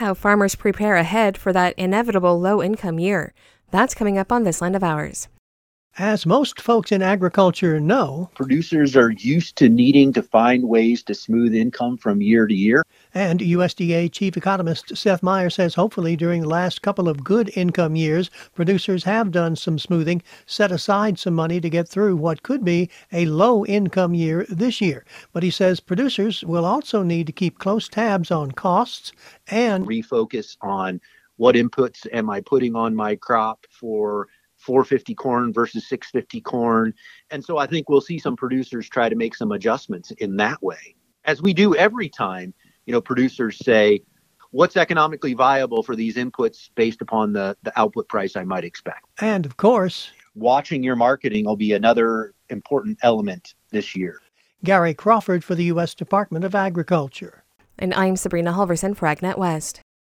how farmers prepare ahead for that inevitable low income year. That's coming up on this land of ours. As most folks in agriculture know, producers are used to needing to find ways to smooth income from year to year. And USDA Chief Economist Seth Meyer says hopefully during the last couple of good income years, producers have done some smoothing, set aside some money to get through what could be a low income year this year. But he says producers will also need to keep close tabs on costs and refocus on what inputs am I putting on my crop for 450 corn versus 650 corn. And so I think we'll see some producers try to make some adjustments in that way. As we do every time, you know, producers say, what's economically viable for these inputs based upon the, the output price I might expect. And of course, watching your marketing will be another important element this year. Gary Crawford for the U.S. Department of Agriculture. And I'm Sabrina Halverson for AgNet West.